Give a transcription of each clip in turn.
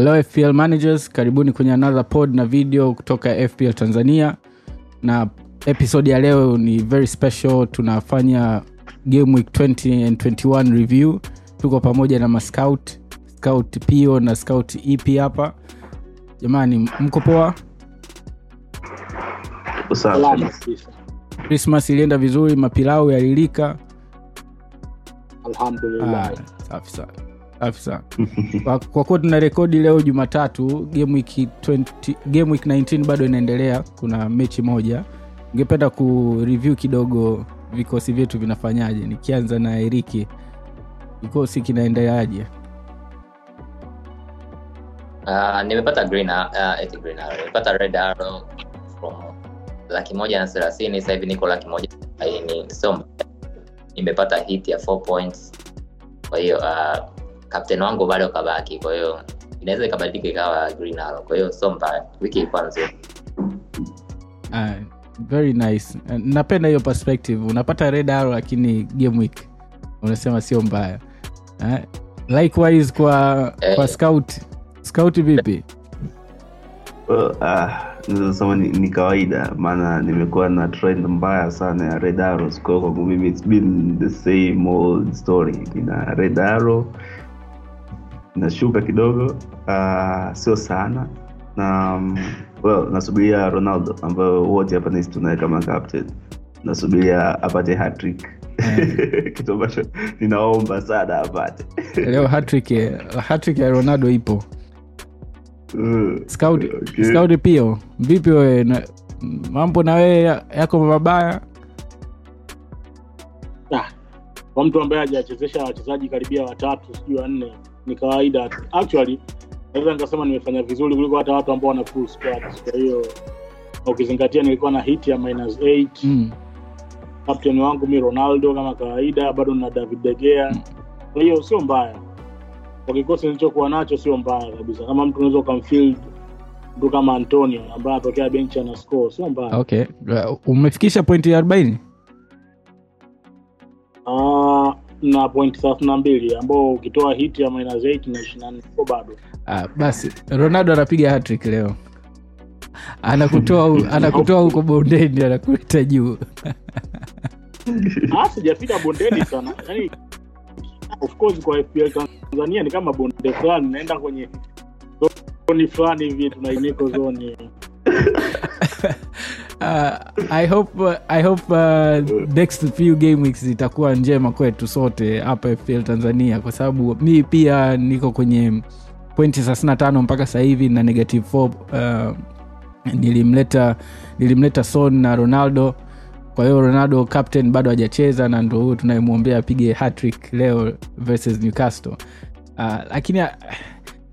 hello fpl managers. Karibuni kwenye another pod na video kutoka fpl tanzania. Na episode ya leo ni very special. Tunafanya game week 20 and 21 review. Tuko pamoja na mascout scout pio na scout ep hapa. Jamani mko poa? Krismas ilienda vizuri mapilau yalilika. Alhamdulillah. Ah, safi sana safi sana kwa, kwa kuwa tuna rekodi leo jumatatu game week 20, game week 19 bado inaendelea kuna mechi moja. Ningependa kureview kidogo vikosi vyetu vinafanyaje. Nikianza na eriki kikosi kinaendeleaje Uh, nimepata green, uh, green nimepata red arrow from laki moja na thelathini. Sasa hivi niko laki moja arobaini. So nimepata hit ya 4 points. Kwa hiyo uh, captain wangu bado kabaki kwa hiyo inaweza ikabadilika ikawa green arrow. Kwa hiyo so mbaya wiki ilikuwa nzuri. Uh, very nice. Uh, napenda hiyo perspective. Unapata red arrow lakini game week unasema sio mbaya. Uh, likewise kwa Eh. kwa scout. Scout vipi? Well, uh, nizosema ni, ni kawaida maana nimekuwa na trend mbaya sana ya red arrows. Kwa kwangu mimi it's been the same old story. Nina red arrow nashuka kidogo uh, sio sana. Na um, well nasubiria ronaldo ambayo wote hapa nisi tunaye kama captain. Nasubiria apate hatrick kitu ambacho ninaomba sana apate. Leo hatrick hatrick ya ronaldo ipo. Uh, scout okay. scout pio vipi wewe? Na- mambo na wewe yako mabaya? Ah, kwa mtu ambaye hajachezesha wachezaji karibia watatu sijui wanne ni kawaida. Tu. actually naweza nikasema nimefanya vizuri kuliko hata watu ambao wana full squad. Kwa hiyo ukizingatia nilikuwa na hit ya minus 8 mm. captain wangu mi ronaldo kama kawaida bado na david degea kwa hiyo sio mbaya. Kwa kikosi nilichokuwa nacho sio mbaya kabisa. Kama mtu unaweza ukamfield mtu kama antonio ambaye anatokea benchi ana score sio mbaya. Okay. Umefikisha pointi ya 40 Ah, na point thelathini na mbili ambao ukitoa hit ya minus 8 na ishiri na nne ko bado. Ah, basi ronaldo anapiga hatrick leo. Anakutoa anakutoa huko bondeni anakuleta juu. Ah, sijafika bondeni sana. Yani, of course kwa FPL tanzania ni kama bonde fulani naenda kwenye zoni fulani hivi tunainiko zoni uh, i hope uh, i hope uh, next few game weeks itakuwa njema kwetu sote hapa fpl tanzania kwa sababu mi pia niko kwenye pointi 35 mpaka sasa hivi na negative 4 uh, nilimleta nilimleta son na ronaldo. Kwa hiyo ronaldo captain bado hajacheza na ndo huyo tunayemwombea apige hatrick leo versus newcastle. Uh, lakini uh,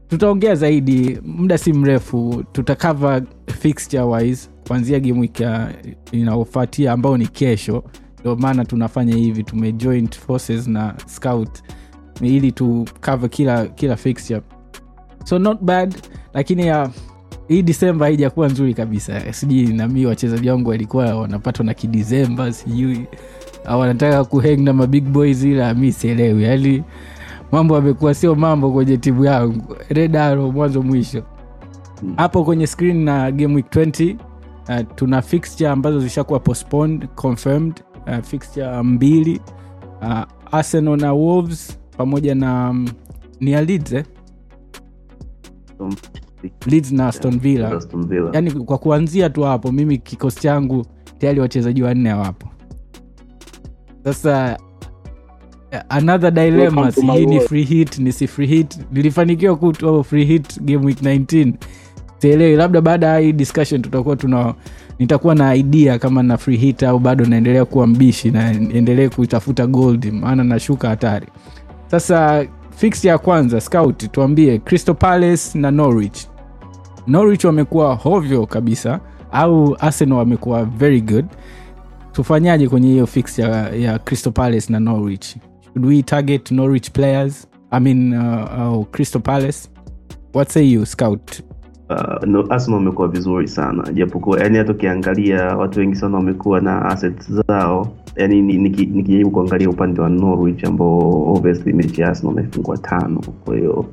tutaongea zaidi muda si mrefu tutakava fixture wise kuanzia game ya- inayofuatia ambao ni kesho. Ndio maana tunafanya hivi tumejoint forces na scout ili tukava kila kila fixture. So not bad lakini ya hii disemba haijakuwa nzuri kabisa. Sijui nami wachezaji wangu walikuwa wanapatwa na kidisemba sijui. Wanataka kuheng na mabig boys ila mi sielewi. Yani mambo amekuwa sio mambo kwenye timu yangu redaro mwanzo mwisho Mm. hapo kwenye screen na game week 20 uh, tuna fixture ambazo zishakuwa postponed confirmed uh, fixture mbili uh, arsenal na wolves pamoja na um, ni ya leeds eh? leeds na aston villa Villa. kwa kuanzia tu hapo mimi kikosi changu tayari wachezaji wanne hawapo sasa another dilemma sijui ni free hit ni si free hit. Nilifanikiwa kutoa free hit game week 19 sielewi labda baada ya hii discussion tutakuwa tuna nitakuwa na idea kama na free hit au bado naendelea kuwa mbishi na endelee kutafuta gold maana nashuka hatari. Sasa fix ya kwanza scout tuambie crystal palace na norwich. Norwich wamekuwa hovyo kabisa au arsenal wamekuwa very good. Tufanyaje kwenye hiyo fix ya, ya crystal palace na norwich should we target norwich players? I mean uh, uh, crystal palace. What say you scout? Uh, no, Arsenal wamekuwa vizuri sana. Japokuwa yani hata ukiangalia watu wengi sana wamekuwa na assets zao. Yani nikijaribu niki, kuangalia upande wa Norwich ambao obviously mechi ya Arsenal wamefungwa tano. Kwa hiyo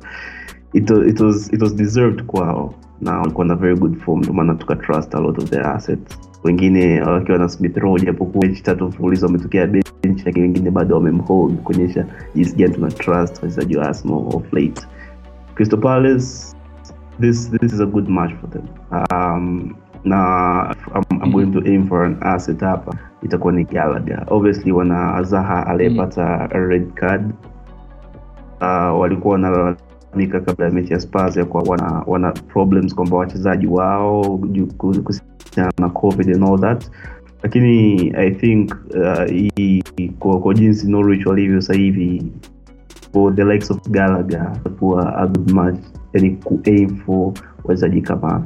it, it was it was deserved kwao. Na walikuwa na very good form ndio maana tuka a lot of their assets wengine wakiwa na Smith Rowe japokuwa mechi tatu mfululizo wametokea bench lakini wengine bado wamemhold kuonyesha jinsi gani tuna trust wachezaji wa Arsenal of late. Crystal Palace this this is a good match for them. Um, na I'm, I'm going to aim for an asset hapa. Itakuwa ni Gallagher. Obviously wana Zaha aliyepata a red card. Uh, walikuwa wanalalamika kabla ya mechi ya Spurs ya kwa wana, wana problems kwamba wachezaji wao kuhusiana na covid and all that lakini i think uh, hii kwa, kwa jinsi norwich walivyo sahivi for the likes of galaga kuwa a good match yani kuaim for wachezaji kama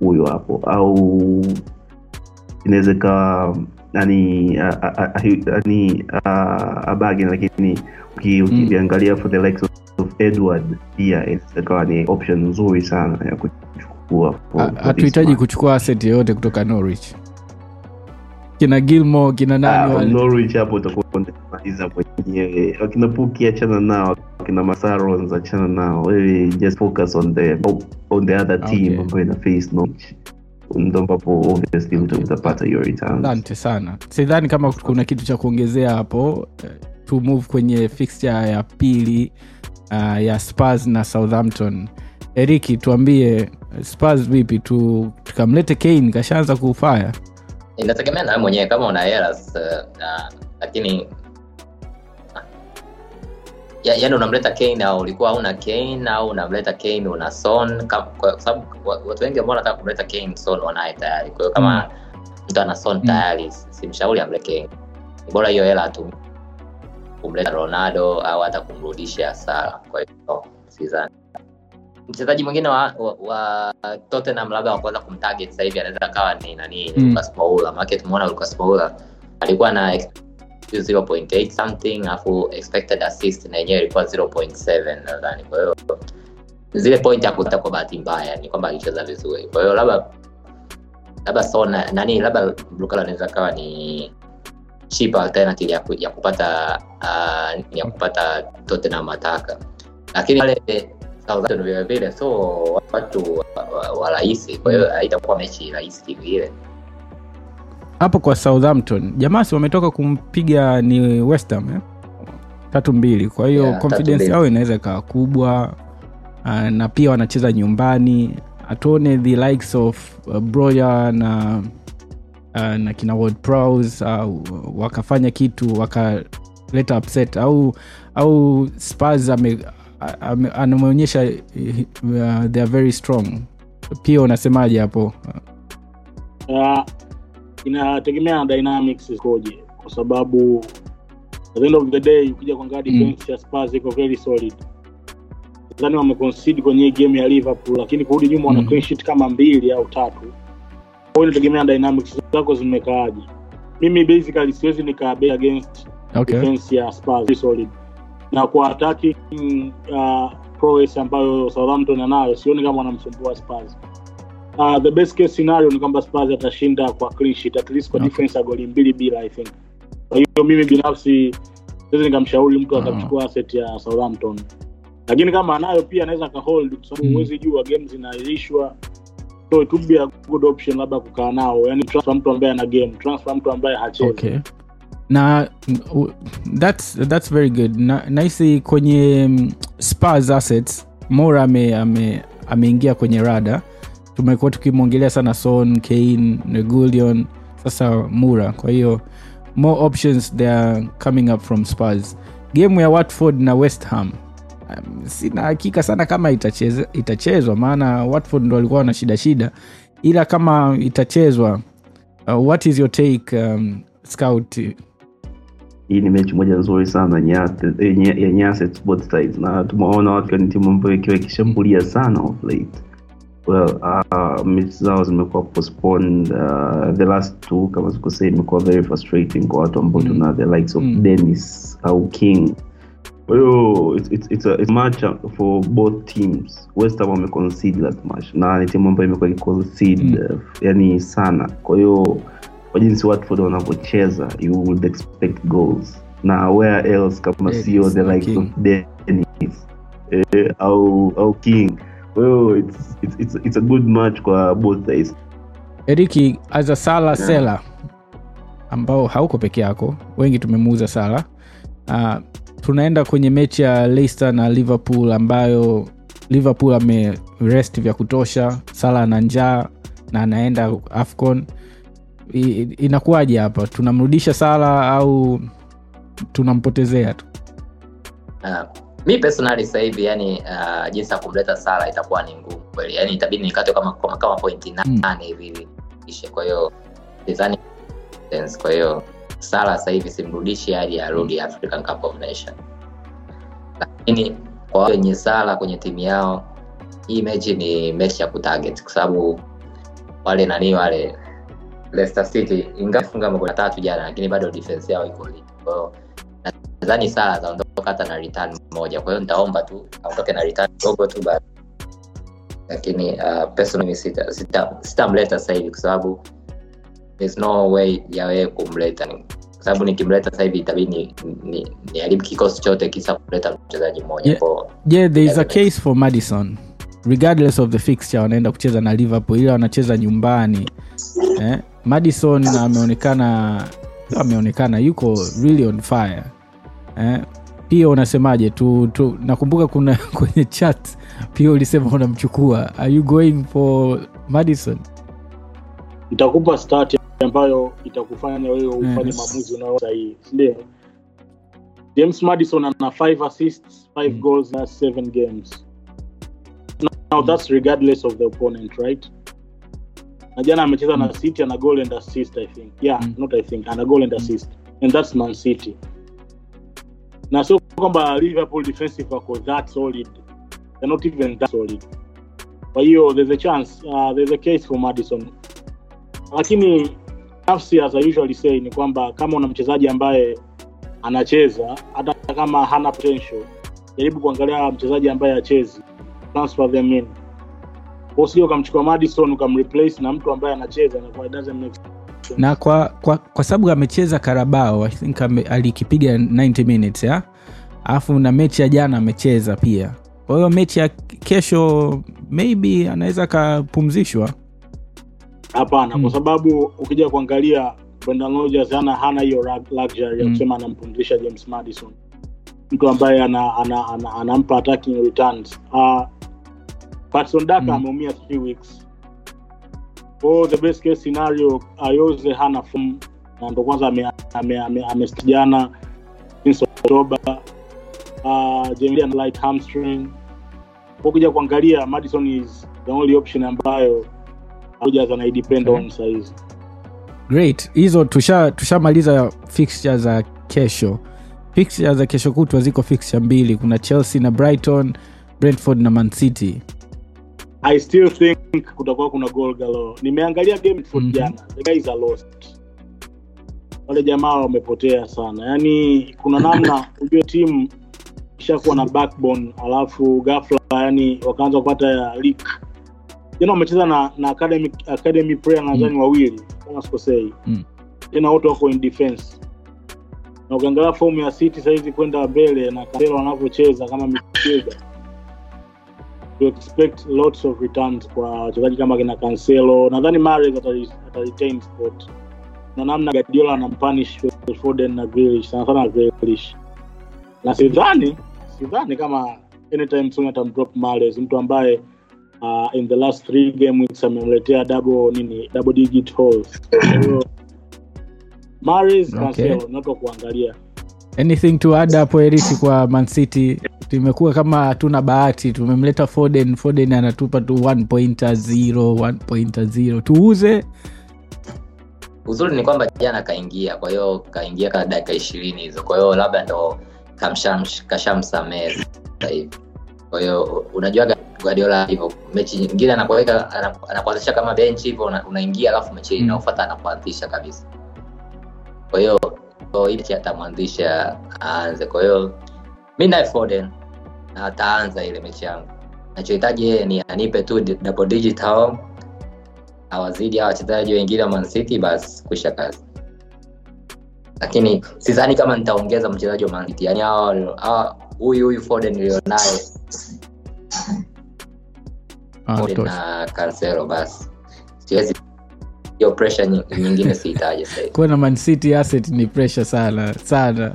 huyo hapo au inaweza ikawa yani abagi lakini uki- mm. for the likes of, of edward pia inaweza ikawa ni option nzuri sana ya kuchukua hatuhitaji kuchukua asset yoyote kutoka norwich. Kina gilmo kina nani Ah, Norwich hapo utakuwa unamaliza mwenyewe. Wakina puki achana nao. Wakina masarons achana nao. Wewe just focus on the on the other team ambayo ina face Norwich. Ndo ambapo obviously utapata your returns. Asante sana. Sidhani kama kuna kitu cha kuongezea hapo Eh, to move kwenye fixture ya pili uh, ya spurs na southampton. Eriki tuambie spurs vipi tu? Tukamlete kane kashaanza kufaya inategemea nawe mwenyewe kama una hela uh, na lakini ya, yani unamleta kane au ulikuwa hauna kane au unamleta kane una son kwa sababu watu wengi ambao wanataka kumleta kane son wanaye tayari. Kwa hiyo kama mtu ana son tayari simshauri amlete kane. Bora hiyo hela tu kumleta ronaldo au hata kumrudisha sala kwa hiyo sidhani mchezaji mwingine wa, wa, wa tottenham labda wakuweza kumtarget sasa hivi anaweza akawa ni nani? Mm. lucas paula maake tumeona lucas paula alikuwa na ex- 0.8 something alafu expected assist na yenyewe ilikuwa 0.7 nadhani. Kwa hiyo zile point hakuta kwa bahati mbaya ni kwamba alicheza vizuri. Kwa hiyo labda labda sona nani labda brukala anaweza kawa ni cheap alternative ya, ya kupata uh, ya kupata tottenham ataka lakini wale Southampton vile vile so watu wa- rahisi kwa hiyo haitakuwa mechi rahisi kivile hapo kwa southampton jamasi wametoka kumpiga ni westham eh? tatu mbili kwa hiyo Yeah, confidence yao inaweza ikawa kubwa uh, na pia wanacheza nyumbani. Atuone the likes of uh, broya na uh, na kina Ward Prowse, uh, wakafanya kitu wakaleta upset au au spurs ame, anameonyesha uh, they are very strong pia unasemaje hapo uh, inategemea na dynamics ikoje kwa sababu at the end of the day ukija kuangalia Mm. defense ya Spurs iko very solid nadhani wameconcede kwenye hii game ya liverpool lakini kurudi nyuma wana Mm. clean sheet kama mbili au tatu kwao inategemea dynamics zako zimekaaje mimi basically siwezi nikabet against okay. defense ya Spurs very solid na kwa attacking uh, prowess ambayo Southampton anayo sioni kama wanamsumbua Spurs. Uh, the best case scenario ni kwamba Spurs atashinda kwa clean sheet at least kwa Okay. defense ya goli mbili bila I think. Kwa hiyo mimi binafsi siwezi nikamshauri mtu Ah. akachukua asset ya Southampton, lakini kama anayo pia anaweza akahold kwa sababu Mm. jua game zinaahirishwa, so it would be a good option labda kukaa nao, yani transfer mtu ambaye ana game, transfer mtu ambaye hachezi. okay na that's, that's very good. Na nahisi kwenye mm, spars assets mora ame, ame, ameingia kwenye rada. Tumekuwa tukimwongelea sana son kane negulion sasa mura kwa hiyo more options they are coming up from spars gemu ya watford na west ham. Um, sina hakika sana kama itachezwa itachezwa maana watford ndo walikuwa na shida shida. Ila kama itachezwa uh, what is your take um, scout hii ni mechi moja nzuri sana yenye ate- yenye yenye both sides na tumeona watu ni timu ambayo ikiwa ikishambulia sana of late well uh, mechi zao zimekuwa postponed uh, the last two kama sikusei imekuwa very frustrating kwa watu ambao Mm. tuna the likes of Mm. dennis au king kwa hiyo it's, it's, it's, a, it's a match for both teams west ham wameconcede that match na ni timu ambayo imekuwa ikiconcede Mm. uh, yani sana kwa hiyo kwa jinsi watford wanavyocheza you would expect goals na where else kama sio the likes King. of dennis eh, au au king kwa hiyo it's, it's, it's, it's a good match kwa both sides eriki as a sala Yeah. sela ambao hauko peke yako wengi tumemuuza sala uh, tunaenda kwenye mechi ya leicester na liverpool ambayo liverpool amerest vya kutosha sala ana njaa na anaenda afcon inakuwaje hapa? Tunamrudisha sala au tunampotezea tu? Uh, mi personally sasa hivi yani uh, jinsi ya kumleta Sala itakuwa ni ngumu kweli, yani itabidi nikate kama kama, kama pointi nane hivi hivi ishe. Kwa hiyo sidhani. Kwa hiyo Sala sasa hivi simrudishi hadi arudi African Cup of Nation, lakini kwa wenye Sala kwenye timu yao, hii mechi ni mechi ya kutarget kwa sababu wale nani wale Leicester City ingawa funga magoli matatu jana, lakini bado defense yao iko lini. Kwa hiyo nadhani Sala ataondoka hata na return moja, kwa hiyo nitaomba tu aondoke na return dogo tu basi, lakini uh, personally sita sita sitamleta sasa hivi kwa sababu there's no way ya wewe kumleta ni kwa sababu nikimleta sasa hivi itabidi ni, ni, niharibu kikosi chote kisa kuleta mchezaji mmoja Yeah. Kwa- yeah, there is a case for madison regardless of the fixture wanaenda kucheza na liverpool ila wanacheza nyumbani eh? Madison ameonekana ameonekana yuko really on fire. Eh? pia unasemaje? Tu, tu nakumbuka kuna kwenye chat pia ulisema unamchukua. Are you going for madison? Itakupa start ambayo itakufanya wewe ufanye Yes. maamuzi unayo sahihi sindio james madison ana 5 assists 5 Mm. goals na 7 games. Now that's regardless of the opponent right na jana amecheza na city ana goal and assist i think. Yeah Mm. not i think ana goal and assist. And that's man city. Na sio kwamba liverpool defensive wako that solid. They're not even that solid. Kwa hiyo there's a chance uh, there's a case for madison. Lakini nafsi as I usually say ni kwamba kama una mchezaji ambaye anacheza hata kama hana potential jaribu kuangalia mchezaji ambaye achezi transfer them in usije ukamchukua madison ukamreplace na mtu ambaye anacheza na kwa doesn't make sense. na kwa, kwa, kwa sababu amecheza karabao i think alikipiga 90 minutes ya alafu na mechi ya jana amecheza pia kwa hiyo mechi ya kesho maybe anaweza akapumzishwa hapana hmm. kwa sababu ukija kuangalia Brendan Rodgers hana hana hiyo luxury ya Mm. kusema anampumzisha James Madison mtu ambaye ana, ana, ana, anampa attacking returns uh, Patson Daka Mm. ameumia three weeks. Kwa the best case scenario Ayoze hana form na ndo kwanza amestijana ame, ame, ame since October uh, Jamie ana light hamstring. Ukija kuangalia Madison is the only option ambayo Rodgers anaidepend Okay. on sahizi great. Hizo tushamaliza tusha tushamaliza fixture za kesho. Fixture za kesho kutwa ziko fixture mbili. Kuna chelsea na brighton brentford na mancity I still think kutakuwa kuna gol galo. Nimeangalia game mm-hmm. jana. The guys are lost. Wale jamaa wamepotea sana. Yaani kuna namna ujue timu ishakuwa na backbone alafu ghafla yani wakaanza kupata leak. Jana wamecheza na na academy academy player nadhani wawili kama sikosei. Mm. Tena wote wako in defense. Na ukiangalia fomu ya City saizi kwenda mbele na Cancelo wanavyocheza kama midfielder expect lots of returns kwa wachezaji kama kina Cancelo. Nadhani Mahrez ataretain spot na namna Guardiola anampunish Foden na Grealish, sana sana Grealish, na sidhani sidhani kama anytime soon atamdrop Mahrez, mtu ambaye uh, in the last three game weeks amemletea double nini double digit goals. Kwa Mahrez, Okay. Cancelo watu kuangalia. anything to add hapo Eric kwa mancity tumekuwa kama hatuna bahati tumemleta foden foden anatupa tu 1.0 1.0 tuuze. Uzuri ni kwamba jana kaingia kwa hiyo kaingia ka dakika ishirini hizo. Kwa hiyo labda ndo kashamsamee kashamsamehe sasa hivi. Kwa hiyo unajua guardiola hivyo mechi nyingine anakuweka anakuanzisha kama benchi hivyo unaingia alafu mechi inaofata anakuanzisha kabisa. Kwa hiyo hii atamwanzisha aanze. Kwa hiyo mi naye foden na ataanza ile mechi yangu. Nachohitaji yeye ni anipe tu double digit hao awazidi hawa wachezaji wengine wa Man City basi kuisha kazi. Lakini sidhani kama nitaongeza mchezaji wa Man City. Yani hawa huyu huyu Foden nilionaye. Na Cancelo basi. Siwezi hiyo pressure nyingine siitaje sasa kuwa na Man City asset ni pressure sana sana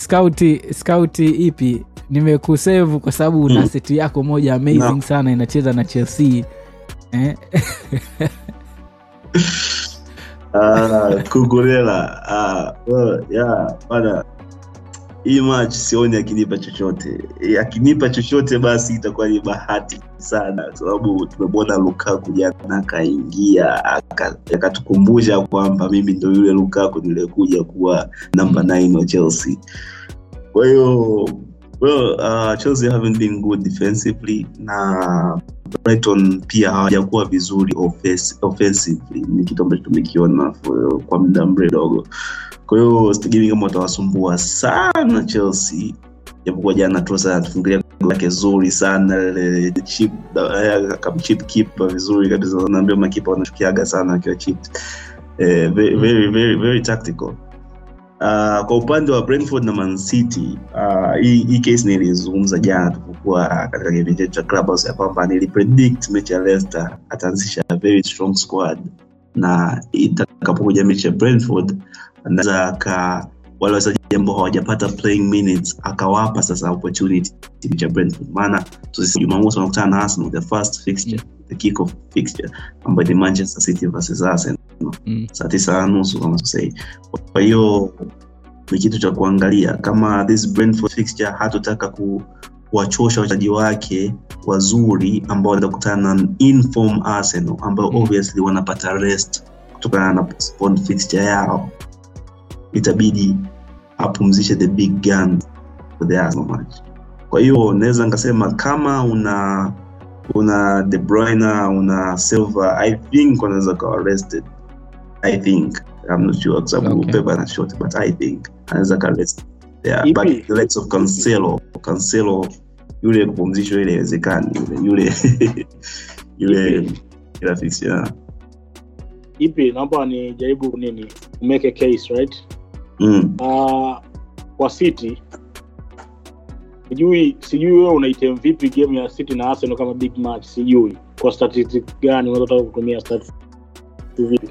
skauti skauti ipi nimekusevu kwa sababu una Mm. seti yako moja amazing No. sana inacheza na chelsea eh? Ah, kukurela ah, well, yeah, bana hii match sioni akinipa chochote Eh, akinipa chochote basi itakuwa ni bahati sana kwa sababu tumemwona lukaku jana akaingia akatukumbusha kwamba mimi ndo yule lukaku niliyekuja kuwa namba 9 wa chelsea kwa hiyo well, uh, chelsea haven't been good defensively na brighton pia hawajakuwa vizuri offensi- offensively. Ni kitu ambacho tumekiona kwa muda mredogo kwa hiyo sitegemei kama watawasumbua sana chelsea. Japokuwa jana trosa anatufungulia lake zuri sana chip eh, kipa vizuri kabisa. Naambia makipa wanachukiaga sana akiwa chip eh, very, very, very, very tactical Uh, kwa upande wa brentford na man city uh, hii, hii case nilizungumza jana tulipokuwa katika kipindi chetu cha clubhouse ya kwamba nilipredict mechi ya leicester ataanzisha very strong squad. Na itakapokuja mechi ya brentford anaweza aka wale wachezaji ambao hawajapata playing minutes akawapa sasa opportunity timu ya brentford. Maana jumamosi wanakutana na arsenal the first fixture the kick off fixture ambayo ni manchester city versus arsenal Mm. saa tisa na nusu kama sasahii kwa hiyo ni kitu cha kuangalia. Kama this Brentford fixture hatutaka ku kuwachosha wachezaji wake wazuri ambao wanaenda na inform arsenal ambao Mm. obviously wanapata rest kutokana na postponed fixture yao. Itabidi apumzishe the big gun for the arsenal match. Kwa hiyo naweza nikasema kama una una de bruyne una silver i think wanaweza kawa rested i think i'm not sure kwa sababu Okay. Pep ana shot but i think anaweza ka rest yeah, Ipi? but the likes of cancelo cancelo yule kupumzishwa ile haiwezekani yule yule yule ila yeah. ipi naomba nijaribu nini make a case right mm. uh, kwa city sijui sijui wewe unaitem vipi game ya city na arsenal kama big match sijui kwa statistic gani unazotaka kutumia statistic vipi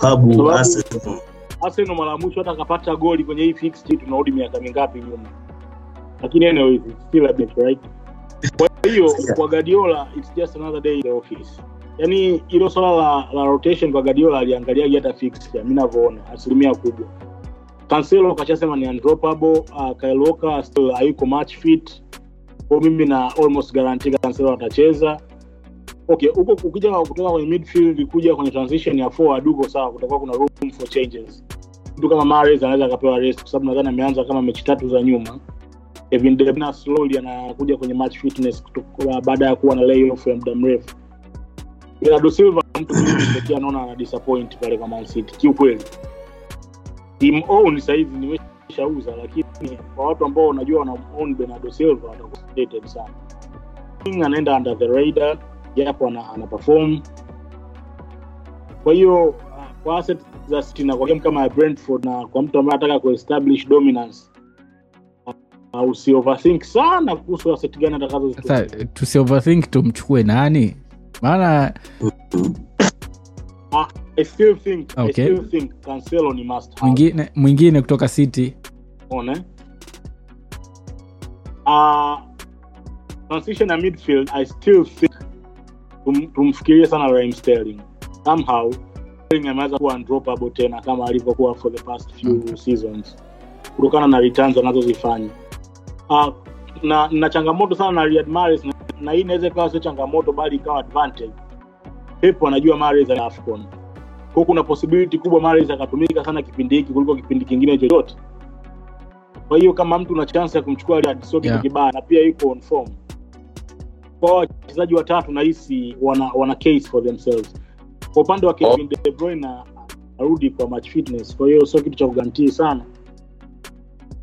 Sababu- Arsenal arsenal mara mwisho hata akapata goli kwenye hii fixture tunarudi miaka mingapi nyuma? Lakini anyway, it's still a bit, right? Kwa hiyo kwa guardiola it's just another day in the office. Yaani hilo swala la, la rotation kwa guardiola aliangaliaje hata fixture mimi navyoona asilimia kubwa. Cancelo kachasema ni undroppable uh, Kyle Walker still hayuko match fit. Kwa mimi na almost guarantee cancelo atacheza okay huko ukija kutoka kwenye midfield kuja kwenye transition ya forward huko sawa kutakuwa kuna room for changes. Mtu kama Mahrez anaweza akapewa rest kwa sababu nadhani ameanza kama mechi tatu za nyuma. Kevin De Bruyne slowly anakuja kwenye match fitness baada ya kuwa na layoff ya muda mrefu. Bernardo Silva mtu pekee anaona ana disappoint pale kwa Man City kiukweli. Team own sasa hivi nimeshauza lakini kwa watu ambao wanajua wana own Bernardo Silva watakuwa sana. King anaenda under the radar japo ana, ana perform. Kwa hiyo uh, kwa asset za City na kwa game kama ya Brentford na kwa mtu ambaye anataka kuestablish dominance uh, usi overthink sana kuhusu asset gani sasa atakazozitumia tusioverthink tumchukue nani? Maana I still think I still think Cancelo ni must have. Mwingine mwingine kutoka city. Eh? uh, transition na midfield I still think tum, tumfikirie sana Raheem Sterling. Somehow Sterling ameweza kuwa undroppable tena kama alivyokuwa for the past few seasons kutokana na returns anazozifanya. Uh, na na changamoto sana na Riyad Mahrez na, na hii inaweza ikawa sio changamoto bali ikawa advantage. Pep anajua Mahrez ana AFCON. Kwa kuna possibility kubwa Mahrez akatumika sana kipindi hiki kuliko kipindi kingine chochote. Kwa hiyo kama mtu una chance ya kumchukua Riyad sio kitu Yeah. kibaya na pia yuko on form kwa wachezaji watatu nahisi wana, wana case for themselves kwa upande wa Kevin De Bruyne arudi kwa match fitness kwa hiyo sio kitu cha kugantii sana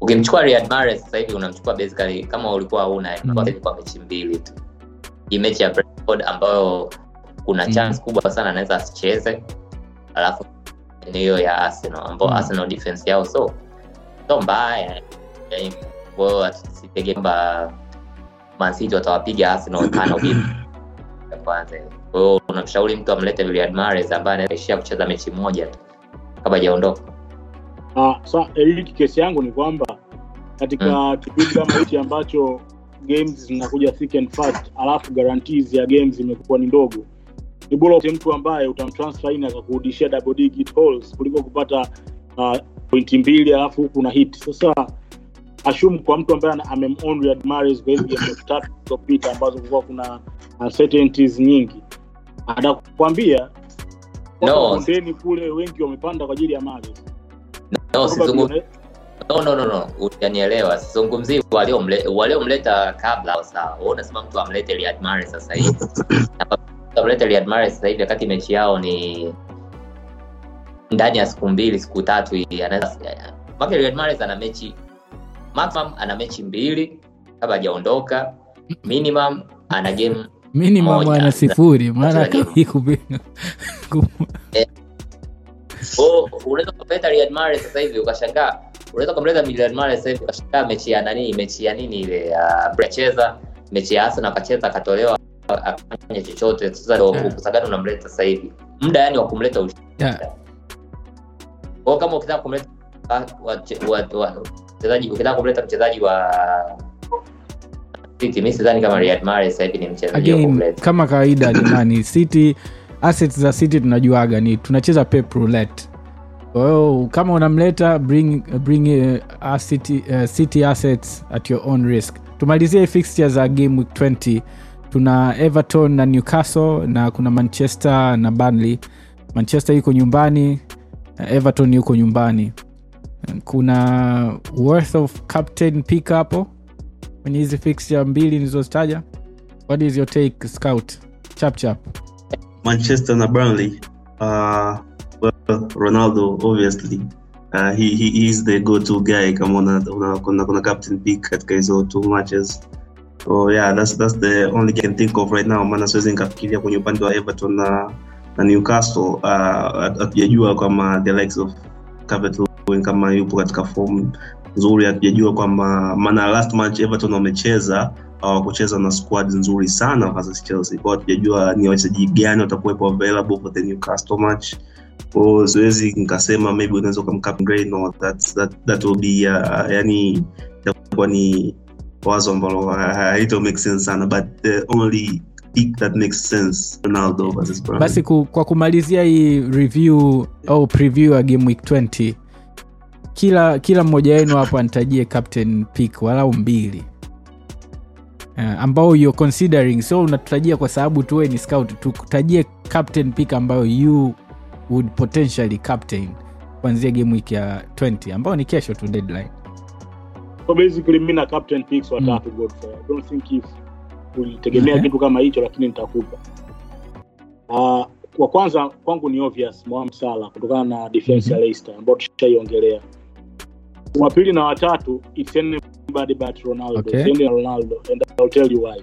ukimchukua Riyad Mahrez sasa hivi unamchukua basically kama ulikuwa huna Mm. mm. kwa mechi mbili tu hii mechi ya Brentford ambayo kuna Mm. chance kubwa sana anaweza asicheze alafu ni hiyo ya Arsenal ambao Mm. Arsenal defense yao so so mbaya yani kwao sitege kwamba Man City watawapiga Arsenal tano bila kwanza hiyo. Kwa hiyo unamshauri mtu amlete Riyad Mahrez ambaye anaishia kucheza mechi moja tu kabla hajaondoka. Ah, sa Eric, kesi yangu ni kwamba katika kipindi kama hichi ambacho games zinakuja thick and fast, alafu guarantees ya games imekuwa ni ndogo, ni bora ute mtu ambaye utamtransfer in akakurudishia double digit goals kuliko kupata uh, pointi mbili alafu huku na hit. Sasa assume kwa mtu ambaye amemon Riyad Mahrez kwa hizi game tatu zilizopita ambazo kulikuwa kuna uncertainties nyingi, atakwambia No. bondeni kule wengi wamepanda kwa ajili ya Mahrez. No, no, no, no, no. Utanielewa. Sizungumzii waliomle- waliomleta kabla sawa. Wewe unasema mtu amlete Riyad Mahrez sasa hivi. Amlete Riyad Mahrez sasa hivi wakati mechi yao ni ndani ya siku mbili siku tatu anaweza Maka Riyad Mahrez ana mechi maximum ana mechi mbili kabla hajaondoka. Minimum ana game minimum ana sifuri maana kupiga Oh, unaweza kumleta Riyad Mahrez sasa hivi ukashangaa. Unaweza kumleta Riyad Mahrez sasa hivi ukashangaa mechi ya nani, mechi ya nini ile ya Brecheza, mechi ya Arsenal akacheza akatolewa akafanya chochote. Sasa ndio Yeah. ukusagana unamleta sasa hivi. Muda yani wa kumleta ushindi Yeah. Kwa kama ukitaka kumleta wa- wa- wa- ukitaka kumleta mchezaji wa City, mi sidhani kama Riyad Mahrez sasa hivi ni mchezaji wa kumleta. kama kawaida jamani city assets za city tunajuaga ni tunacheza pep roulette. Kwa hiyo kama unamleta bring, bring uh, city, uh, city assets at your own risk. Tumalizie fixture za game week 20 tuna everton na newcastle na kuna manchester na burnley. Manchester yuko nyumbani everton yuko nyumbani kuna worth of captain pick hapo kwenye hizi fixture mbili nilizozitaja what is your take scout? Chap manchester na burnley. Uh, well, ronaldo obviously. Uh, he, he is the go to guy kama una, una, kuna, captain pick katika hizo two matches. So yeah that's, that's the only game think of right now. Maana siwezi nikafikiria kwenye upande wa everton na, na newcastle. Uh, hatujajua kama the likes of Calvert-Lewin kama yupo katika form nzuri hatujajua kwamba maana last match everton wamecheza hawakucheza na squad nzuri sana versus chelsea kwa hatujajua ni wachezaji gani watakuwepo available for the newcastle match kwao siwezi nikasema maybe unaweza ukamcapgrade no that, that, that will be uh, yani itakuwa ni wazo ambalo uh, haito make sense sana but the only pick that makes sense ronaldo versus Burnley. basi kwa kumalizia hii review au preview ya game week 20 kila kila mmoja wenu hapo anitajie captain pick walau mbili. Uh, ambao you're considering. So unatutajia kwa sababu tuwe ni scout tukutajie captain pick ambayo you would potentially captain kuanzia game week ya 20 ambao ni kesho tu deadline. So basically mimi na captain picks watatu Godfrey. I don't think if ulitegemea Okay. kitu kama hicho lakini nitakupa. Uh, wa kwanza kwangu ni obvious Mohamed Salah kutokana na defense ya Leicester ambayo tushaiongelea wa pili na watatu it's anybody but Ronaldo Okay. It's Ronaldo and I'll tell you why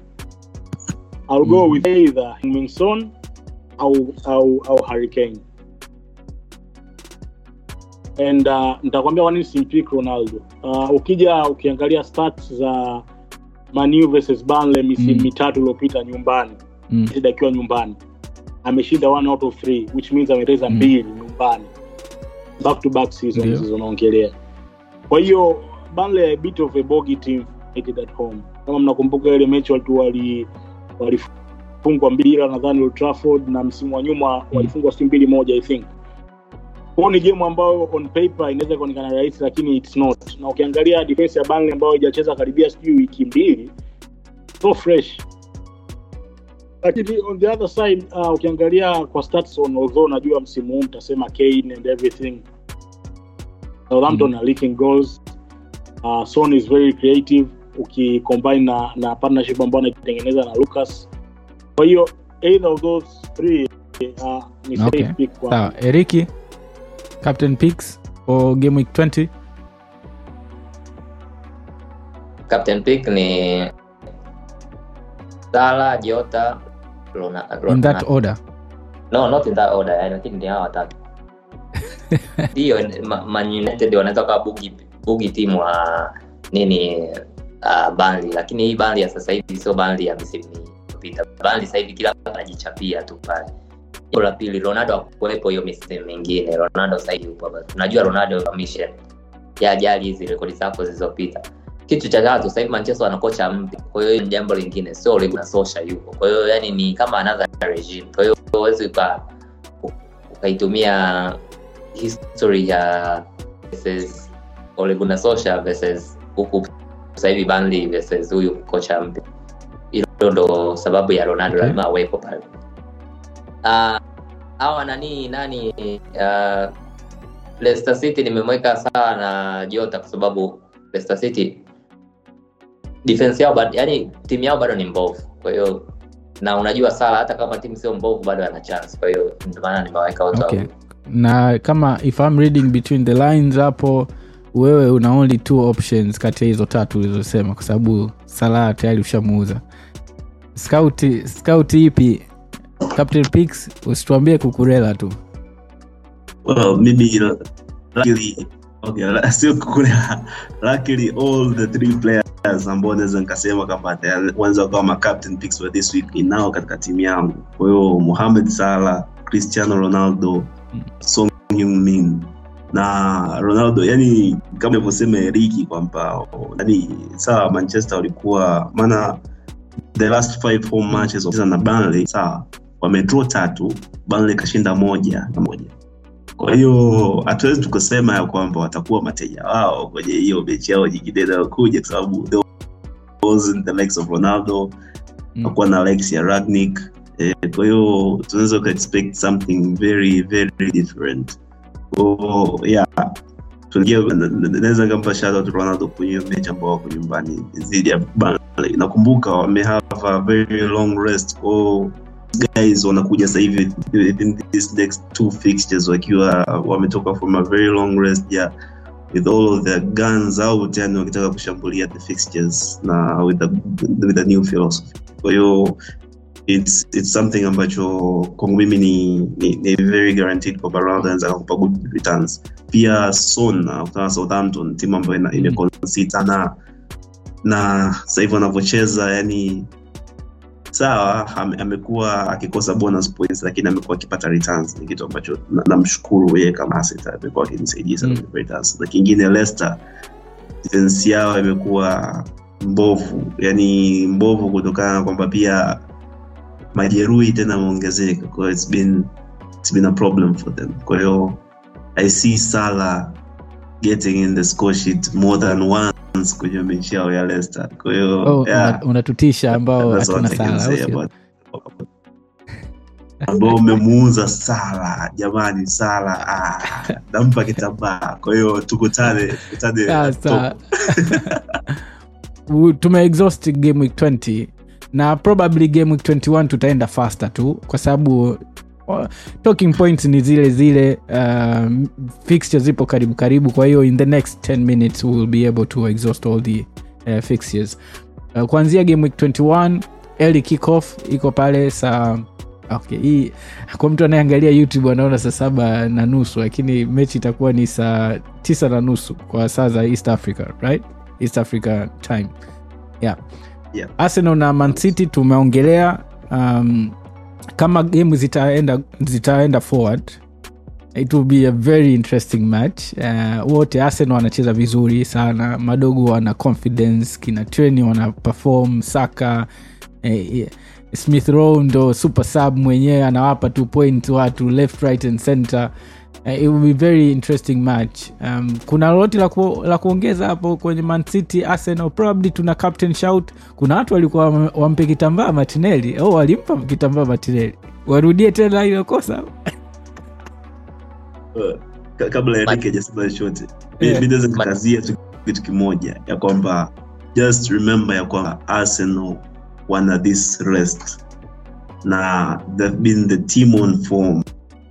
I'll go with either Heung-min Son au au au Harry Kane and uh, nitakwambia kwa nini simpick Ronaldo. Uh, ukija ukiangalia stats za Manu versus Burnley misimu Mm. mitatu iliyopita nyumbani, mm. Akiwa nyumbani ameshinda one out of three which means ameteza Mm. mbili nyumbani back to back seasons hizo yeah. unaongelea. Kwa hiyo Burnley a bit of a bogey team at home. Kama mnakumbuka ile mechi watu wali mbili nadhani Old Trafford na msimu wa nyuma walifungwa si mbili moja I think. Kwao ni game ambayo on paper inaweza kuonekana rahisi lakini it's not. Na ukiangalia defense ya Burnley ambayo haijacheza karibia sijui wiki mbili so fresh. Lakini on the other side uh, ukiangalia kwa stats on although najua msimu huu mtasema Kane and everything Southampton Mm. are leaking goals. Uh, Son is very creative. Ukicombine na, na partnership ambayo anaitengeneza na Lucas. Kwa hiyo either of those three uh, ni safe pick kwa sawa. Eriki captain picks for game week 20 captain pick ni Salah, Jota, in that order? No not in that order. I think ni hawa watatu ndio Ma- Man wanaweza kawa bugi timu wa nini uh, Burnley. Lakini hii Burnley ya sasa sio Burnley ya misimu iliyopita. Burnley sasa kila anajichapia tu pale. La pili ronaldo akuwepo hiyo misimu mingine. Ronaldo sasa hapa. tunajua ronaldo commission ya ajali hizi rekodi zako zilizopita. Kitu cha tatu sasa hivi manchester mpya. Kwa hiyo ni jambo lingine. Sio Ole yupo. Kwa yani ni kama another regime. Kwa hiyo ukaitumia history ya versus Ole Gunnar Solskjaer versus huku sasa hivi Burnley versus huyu kocha mpya. Hilo ndo sababu ya Ronaldo Okay. lazima awepo pale. Uh, hawa nani nani uh, Leicester City nimemweka sawa na Jota kwa sababu Leicester City defense yao bado, yani timu yao bado ni mbovu. Kwa hiyo na unajua Sala hata kama timu sio mbovu bado ana chance. Kwa hiyo ndio maana nimewaweka wote okay. Na kama if I'm reading between the lines hapo wewe una only two options kati ya hizo tatu ulizosema kwa sababu salah tayari ushamuuza. Scout ipi? Captain pix usituambie kukurela tu. Well, mimi luckily, okay, sio luckily all the three players ambao naweza nikasema kama wanaweza wakawa captain picks for this week ninao katika timu yangu. Kwa hiyo Mohamed Salah, Cristiano Ronaldo, Son Heung-min na Ronaldo, yani kama ilivyosema Eriki kwamba yani sawa Manchester walikuwa maana the last five home matches wacheza na Burnley sawa wamedraw tatu, Burnley kashinda moja na moja. Kwa hiyo hatuwezi tukasema ya kwamba watakuwa mateja wao kwenye hiyo mechi yao nyingine inayokuja kwa sababu the likes of ronaldo Mm. hakuwa na likes ya ragnick. eh, kwa hiyo tunaweza uka expect something very very different. So yeah tuingie naweza kampa shout out ronaldo kwenye mechi ambao wako nyumbani dhidi ya nakumbuka wamehave a very long rest. Kwao guys wanakuja sasa hivi within these next two fixtures wakiwa wametoka from a very long rest yeah with all of their guns out yani wakitaka kushambulia the fixtures na with a, with a new philosophy. Kwa hiyo it's, it's something ambacho kwangu mimi ni, ni, ni very guaranteed kwamba Ronaldo anaweza kukupa good returns. Pia son kutana southampton timu ambayo ina- imeconcede sana. Na sasa hivi wanavyocheza yani sawa amekuwa akikosa bonus points lakini amekuwa akipata returns. Ni kitu ambacho na- namshukuru yeye kama asset amekuwa akinisaidia sana Mm. returns. Na kingine Leicester defense yao imekuwa mbovu. Yani mbovu kutokana na kwamba pia majeruhi tena ameongezeka kwa it's been, it's been a problem for them. Kwa hiyo i see sala getting in the score sheet more than once kwenye mechi yao ya Leicester. Kwa hiyo oh, yeah. unatutisha ambao hatuna sala ambao umemuuza sala jamani sala ah, nampa kitambaa. Kwa hiyo tukutane tukutane u- tumeexhaust game week 20 na probably game week 21 tutaenda faster tu kwa sababu uh, talking points ni zile zile um, fixture zipo karibu karibu kwa hiyo in the next 10 minutes will be able to exhaust all the uh, fixtures. Uh, kuanzia game week 21 early kickoff iko pale saa okay hii kwa mtu anayeangalia youtube anaona saa saba na nusu lakini mechi itakuwa ni saa tisa na nusu kwa saa za east africa right? East africa time. Yeah. Yeah. arsenal na mancity tumeongelea um, kama game zitaenda zitaenda forward it will be a very interesting match uh, wote arsenal wanacheza vizuri sana madogo wana confidence kina treni wana perform saka eh, yeah. smith rowe ndo super sub mwenyewe anawapa tu point watu left right and center uh, it will be very interesting match. Um, kuna lolote la, ku, la kuongeza hapo kwenye mancity arsenal? Probably tuna captain shout. Kuna watu walikuwa wampe kitambaa matineli au walimpa kitambaa matineli warudie tena ilo kosa. Ka- kabla hajasema chochote mi- naweza kukazia tu kitu kimoja ya kwamba just remember ya kwamba arsenal wana this rest. Na they've been the team on form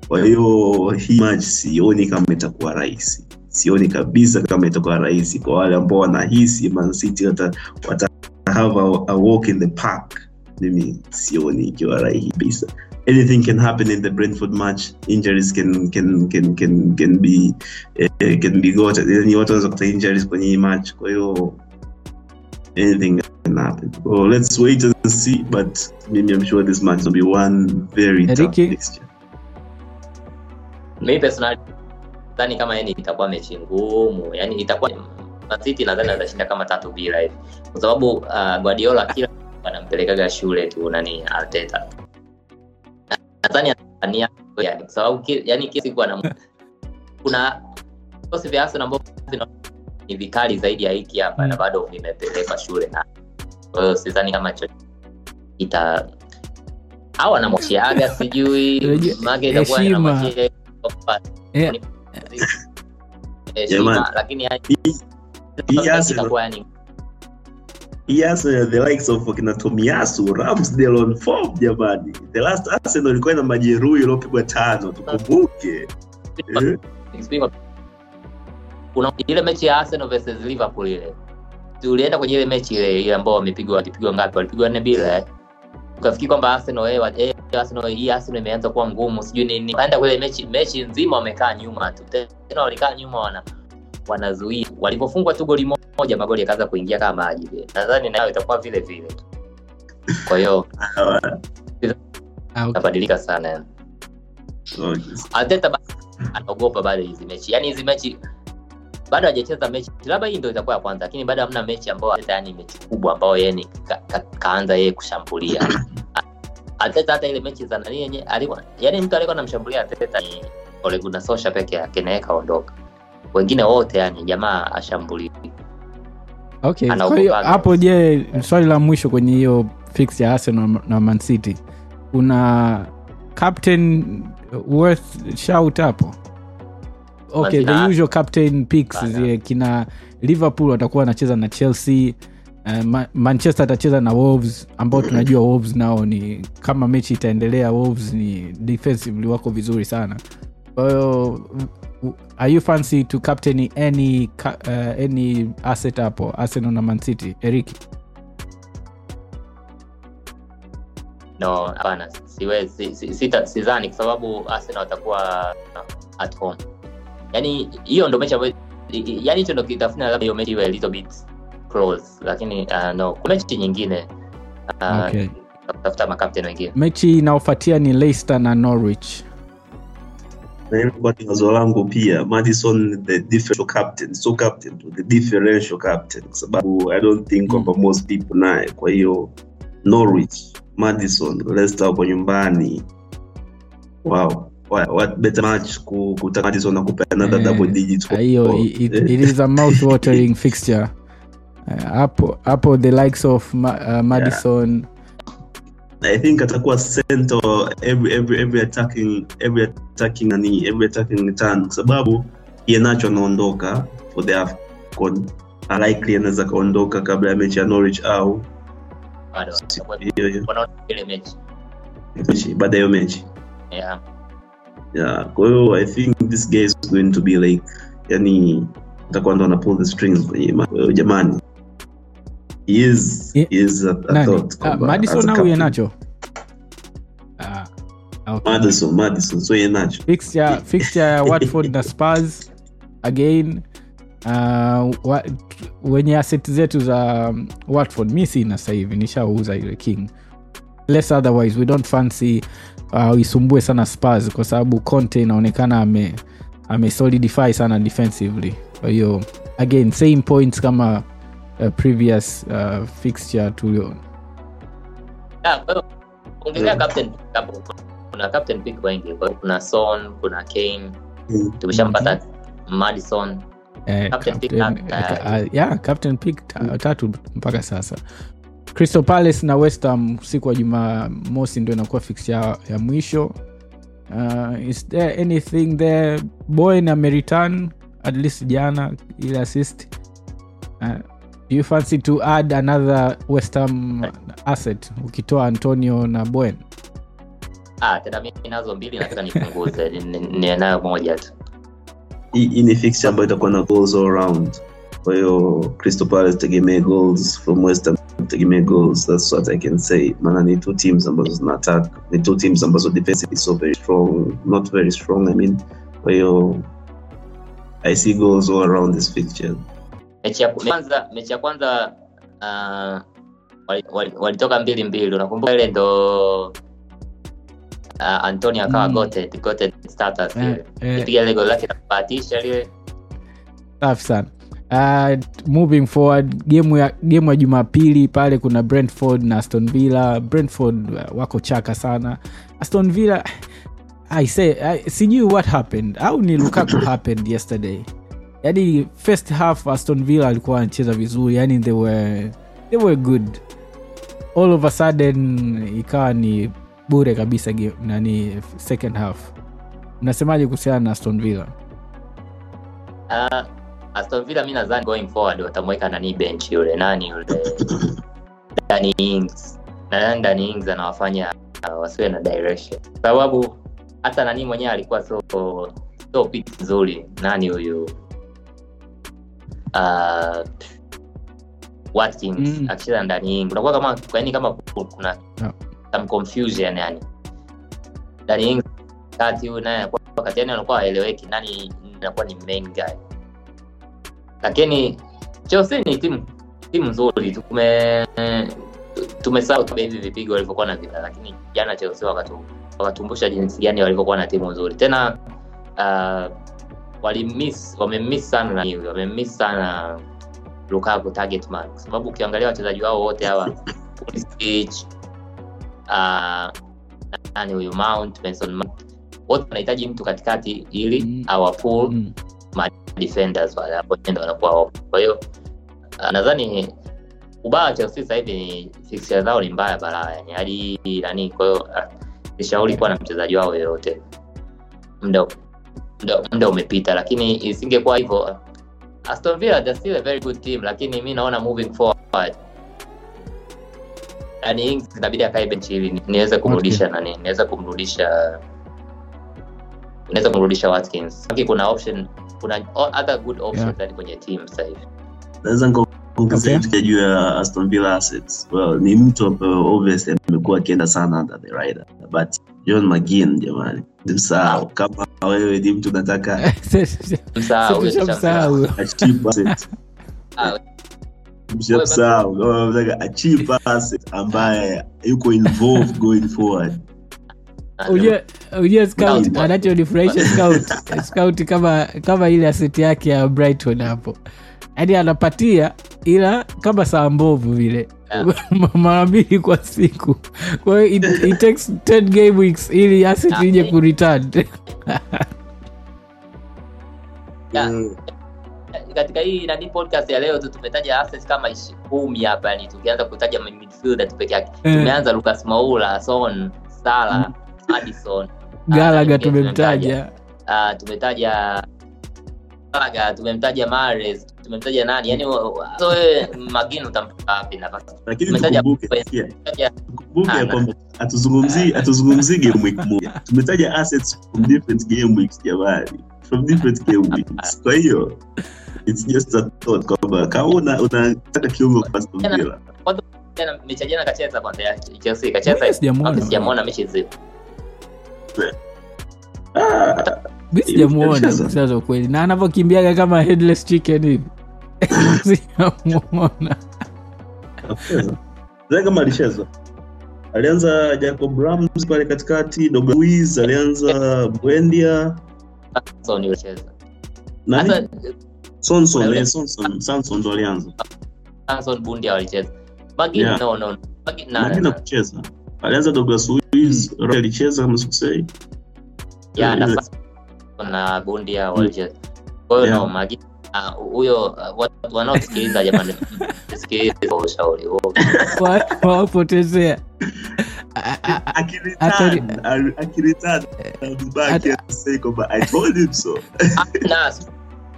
kwa hiyo hii match sioni kama itakuwa rahisi sioni kabisa kama itakuwa rahisi kwa wale ambao wanahisi mancity wata, wata have a, a walk in the park mimi sioni ikiwa rahisi kabisa anything can happen in the Brentford match. Injuries can can can can can be uh, can be got. Yani watu wanaweza kupata injuries kwenye hii match. Kwa hiyo anything can happen. So let's wait and see. But mimi I'm sure this match will be one very tough fixture. Mi personally nadhani kama yani itakuwa mechi ngumu. Yani itakuwa Man City nadhani atashinda kama tatu bila hivi. Kwa sababu uh, Guardiola kila anampelekaga shule tu nani Arteta. Nadhani anania yani kwa sababu yani kila siku ana kuna vikosi vya Arsenal ambavyo ni vikali zaidi ya hiki hapa na bado vimepelekwa shule. Na kwa hiyo sidhani kama cho ita au anamwachiaga sijui make itakuwa heshima. Anamwachia Eh, heshima Jamani. lakini yani Hii Arsenal- itakuwa yani hii Arsenal, the likes of wakina Tomiyasu, Ramsdale on form jamani. The last Arsenal ilikuwa na majeruhi iliyopigwa tano, tukumbuke. Eh? Kuna ile mechi ya Arsenal versus Liverpool ile tulienda kwenye ile mechi ile ile ambao wamepigwa wakipigwa ngapi walipigwa nne bila eh ukafikiri kwamba Arsenal eh, eh Arsenal hii Arsenal imeanza kuwa ngumu sijui nini. Kaenda kule mechi mechi nzima wamekaa nyuma tu. Tena walikaa nyuma wana wanazuia. Walipofungwa tu goli moja magoli yakaanza kuingia kama maji vile. Nadhani nayo itakuwa vile vile tu. Kwa hiyo Ah, itabadilika sana. Anaogopa bado hizi mechi. Yani hizi mechi bado hajacheza mechi. Labda hii ndio itakuwa ya kwanza lakini bado hamna mechi ambayo yani mechi kubwa ambayo yeye ni ka, ka, kaanza yeye kushambulia. Arteta hata ile mechi za nani yenye alikuwa yani mtu alikuwa anamshambulia Arteta ni Ole Gunnar Solskjaer peke yake naye kaondoka. Wengine wote yani jamaa ashambulii okay kwa hiyo hapo je swali la mwisho kwenye hiyo fix ya arsenal na man city. Kuna captain worth shout hapo okay the usual captain picks zile kina liverpool watakuwa wanacheza na chelsea Uh, Ma- manchester atacheza na wolves. Ambao tunajua wolves nao ni kama mechi itaendelea wolves ni defensively wako vizuri sana. Kwahiyo are you fancy to captain any uh, any asset hapo arsenal na mancity eriki no hapana. Siwezi si- sita- sidhani kwa sababu Arsenal watakuwa at home yani hiyo ndo mechi ambayo yani hicho ndo kitafuna labda hiyo mechi iwe little bit close lakini uh, no. Kuna mechi nyingine uh, Okay. tafuta makapten wengine. Mechi inayofuatia ni leicester na norwich. Na ni wazo langu pia. Madison the differential captain so captain to the differential captain kwa sababu I don't think kwamba most people naye. Kwa hiyo Norwich Madison Leicester wako nyumbani. Wow what, better match kutaka Madison akupe another Eh, double digit Ah, hiyo it, it, it is a mouth watering fixture. Uh, hapo hapo the likes of Ma, uh, madison. I think atakuwa center every every every attacking every attacking nani every attacking turn kwa sababu Iheanacho anaondoka for the AFCON. Likely anaweza kaondoka kabla ya mechi ya Norwich au baada ya hiyo mechi yeah. kwa hiyo I think this guy is going to be like yani atakuwa ndo ana pull the strings kwenye hiyo jamani he is Ye- he is a, a thought uh, madison au captain. Ah, okay. Madison Madison so Iheanacho fixture fixture ya watford na spurs again uh, wa, wenye asset zetu za um, watford mi sina sahivi nishauza ile king less otherwise we don't fancy uh, isumbue sana spurs kwa sababu conte inaonekana ame amesolidify sana defensively kwa hiyo again same points kama uh, previous uh, fixture tulio Yeah, kwa hiyo ongelea Mm. captain kuna captain pick wengi kuna son kuna kane Mm. tumeshampata madison Eh, Captain pick eh, uh, yeah, captain pick ta- tatu mpaka sasa crystal palace na westham siku wa juma mosi ndo inakuwa fix ya, ya mwisho. Uh, is there anything there? Boy ameritan at least jana ile assist. Uh, do you fancy to add another westham asset? Ukitoa antonio na boen ah, tena mimi nazo mbili nataka nipunguze. Ni- ni- ni nayo moja tu. Hii hii ni fixture ambayo itakuwa na goals all round kwa hiyo crystal palace tegemee goals from west Ham tegemee goals. That's what i can say. Maana ni two teams ambazo zina attack. Ni two teams ambazo defensive is so very strong. Not very strong i mean. Kwa hiyo i see goals all around this fixture. Mechi ya kwanza mechi ya kwanza uh, walitoka wali, mbili mbili. Unakumbuka ile ndo uh, antonio akawa Mm. goated, goated status Eh, ile. eh, ipiga ile goli lake la kubahatisha lile. Safi sana Uh, moving forward gemu ya gemu ya jumapili pale kuna brentford na aston villa. Brentford uh, wako chaka sana. Aston villa I say, I, sijui what happened. Au ni lukaku happened yesterday? Yani first half aston villa alikuwa anacheza vizuri. Yani they were, they were good. All of a sudden ikawa ni bure kabisa game, nani second half. Unasemaje kuhusiana na aston villa? Uh, aston villa mi nadhani going forward watamweka nani bench yule? Nani yule? Danny Ings. Nadhani Danny Ings anawafanya uh, wasiwe na direction. Sababu hata nani mwenyewe alikuwa so so pick nzuri. Nani huyu? Uh, Watkins. Mm. akicheza ndani Ings. Unakuwa kama yani kama kuna Yeah. some confusion yani. Danny Ings kati huyu naye kati yani anakuwa haeleweki. Nani anakuwa ni main guy lakini Chelsea ni timu timu nzuri tume tumesahau tu hivi vipigo walivyokuwa na vita lakini jana Chelsea wakatu wakatumbusha jinsi gani walivyokuwa na timu nzuri tena uh, walimiss wamemiss sana na hivi wamemiss sana Lukaku target man kwa sababu ukiangalia wachezaji wao wote hawa Pulisic uh, nani huyu Mount Mason Mount wote wanahitaji mtu katikati ili Mm. awapull mm. Defenders wale hapo wanakuwa open. Kwa hiyo uh, nadhani ubaya wa Chelsea sasa hivi ni fixture zao ni mbaya balaa yani hadi nani kwa hiyo uh, nishauri kuwa na mchezaji wao yoyote muda muda- muda umepita lakini isingekuwa hivyo uh, Aston Villa they're still a very good team lakini mi naona moving forward yani Ings inabidi akae benchi ili niweze kumrudisha nani niweze kumrudisha niweze kumrudisha Watkins. Lakini kuna option kuna other good options Yeah. kwenye team sasa hivi. Naweza nikaongezea Okay. juu ya Aston Villa assets. Well, ni mtu ambaye obviously amekuwa akienda sana under the radar. But John McGinn jamani. Msahau kama wewe ni mtu nataka msahau Ah, mshamsahau kama unataka a cheap asset ambaye yuko involved going forward scout anachonifurahisha scout. Scout kama kama ile aseti yake ya brighton hapo. Yaani anapatia ila kama saa mbovu vile. Yeah. mara mbili kwa siku. Kwa hiyo it, it takes 10 game weeks ili asset Ah, ije kureturn. Mm. katika hii nani podcast ya leo tu tumetaja assets kama kumi hapa yani tukianza kutaja midfielder tu peke yake. Eh. tumeanza Lucas maula Son Salah Madison galaga Ah, tumemtaja. Uh, tumetaja tumemtaja tumemtaja nani? Yani so wewe Magin utampa wapi nafasi? Lakini tukumbuke. Pep. sikia, Tumetaja- tukumbuke ya Ah, kwamba hatuzungumzii hatuzungumzii game week moja. Tumetaja assets from different game weeks jamani. From different game weeks. Kwa hiyo it's just a thought kwamba kama una- unataka kiungo kwa Aston Villa. mechi jana kacheza kwanza Chelsea kacheza sijamuona. Mechi nzima mi sijamuona kusema ukweli na anavyokimbiaga kama headless chicken hivi. Sijamuona. Alicheza. Kama alicheza. Alianza jacob rams pale katikati Douglas alianza bwendia eh, ndo alianza. Walicheza Yeah. Na alianza douglas luiz mm. alicheza kama sikusei ya Eh, nafasi na Bundia walicheza kwa hiyo Yeah. no ah, huyo uh, watu wanaosikiliza jamani sikiliza kwa ushauri. Wawapotezea. Ah,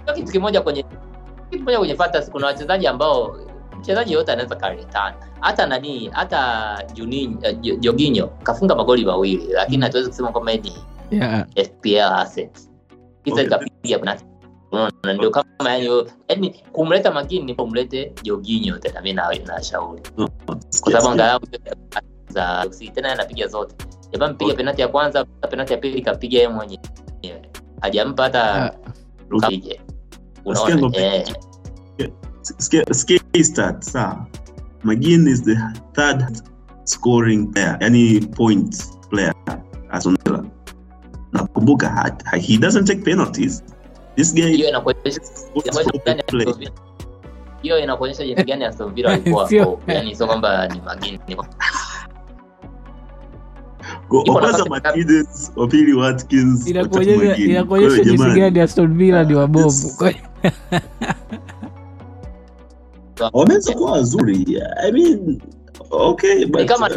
na kitu kimoja kwenye kitu kimoja kwenye fantasy kuna wachezaji ambao mchezaji yote anaweza karetana hata nani hata Juninho uh, Jorginho kafunga magoli mawili lakini Mm. hatuwezi kusema kwamba ni yeah. FPL asset kisa Okay. ikapiga kuna unaona ndio kama yani yani kumleta makini ni kumlete Jorginho tena mimi na na shauri kwa sababu angalau za tena anapiga zote jamaa mpiga Okay. penalti ya kwanza penalti ya pili kapiga yeye mwenyewe hajampa hata yeah. Rukije unaona eh Hii sawa McGinn is the third scoring player, yani point player Aston Nakumbuka ha- he doesn't take penalties. This guy hiyo inakuonyesha jinsi gani play. Hiyo inakuonyesha jinsi gani Aston Villa walikuwa yani sio kwamba ni Watkins, inakuonyesha jinsi gani aston villa wabovu wameweza kuwa wazuri. I mean, okay, but, kama- uh,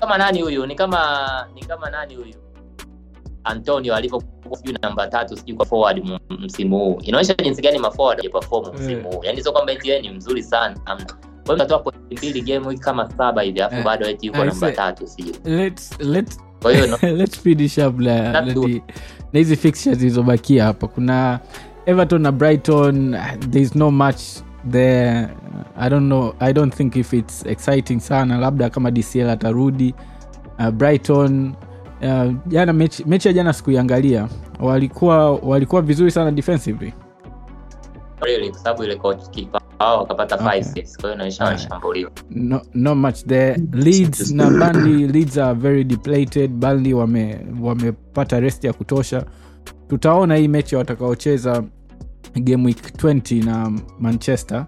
kama nani huyu? Ni kama ni kama nani huyu? Antonio alivyokuwa sijui namba tatu sijui kwa forward msimu huu. Inaonyesha jinsi gani maforward hajaperform msimu huu. Yaani sio kwamba eti ni mzuri sana. Kwa hiyo unatoa pointi mbili game hii kama saba hivi alafu Eh, bado eti yuko namba tatu sijui. let's let's kwa hiyo no- let's finish up na, na, di- na hizi fixtures zilizobakia hapa. Kuna everton na brighton. There's no much there i don't know i don't think if it's exciting sana labda kama dcl atarudi. Uh, brighton uh, jana mechi, mechi ya jana sikuiangalia. Walikuwa walikuwa vizuri sana defensively. Really kwa sababu ile kipa wao wakapata Okay. kwa hiyo inaonyesha wanashambuliwa no, not much there. Leeds na Burnley leeds are very depleted. Burnley wame wamepata rest ya kutosha. Tutaona hii mechi watakaocheza game week 20 na manchester.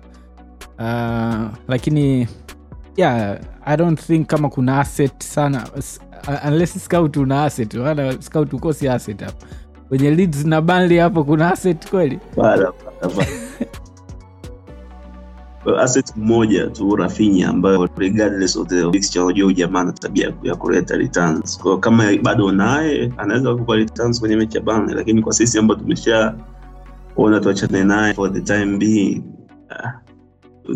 Uh, lakini yeah i don't think kama kuna asset sana uh, unless scout una asset wala scout ukosi asset hapo. Kwenye leads na Burnley hapo kuna asset kweli? Bada, bada, bada. Well, asset mmoja tu rafinya ambayo regardless of the fixture unajua ujamaa na tabia ya kuleta returns. Kwa kama bado naye anaweza kupa returns kwenye mechi ya bani lakini kwa sisi ambao tumesha ona tuachane naye for the time being. Uh,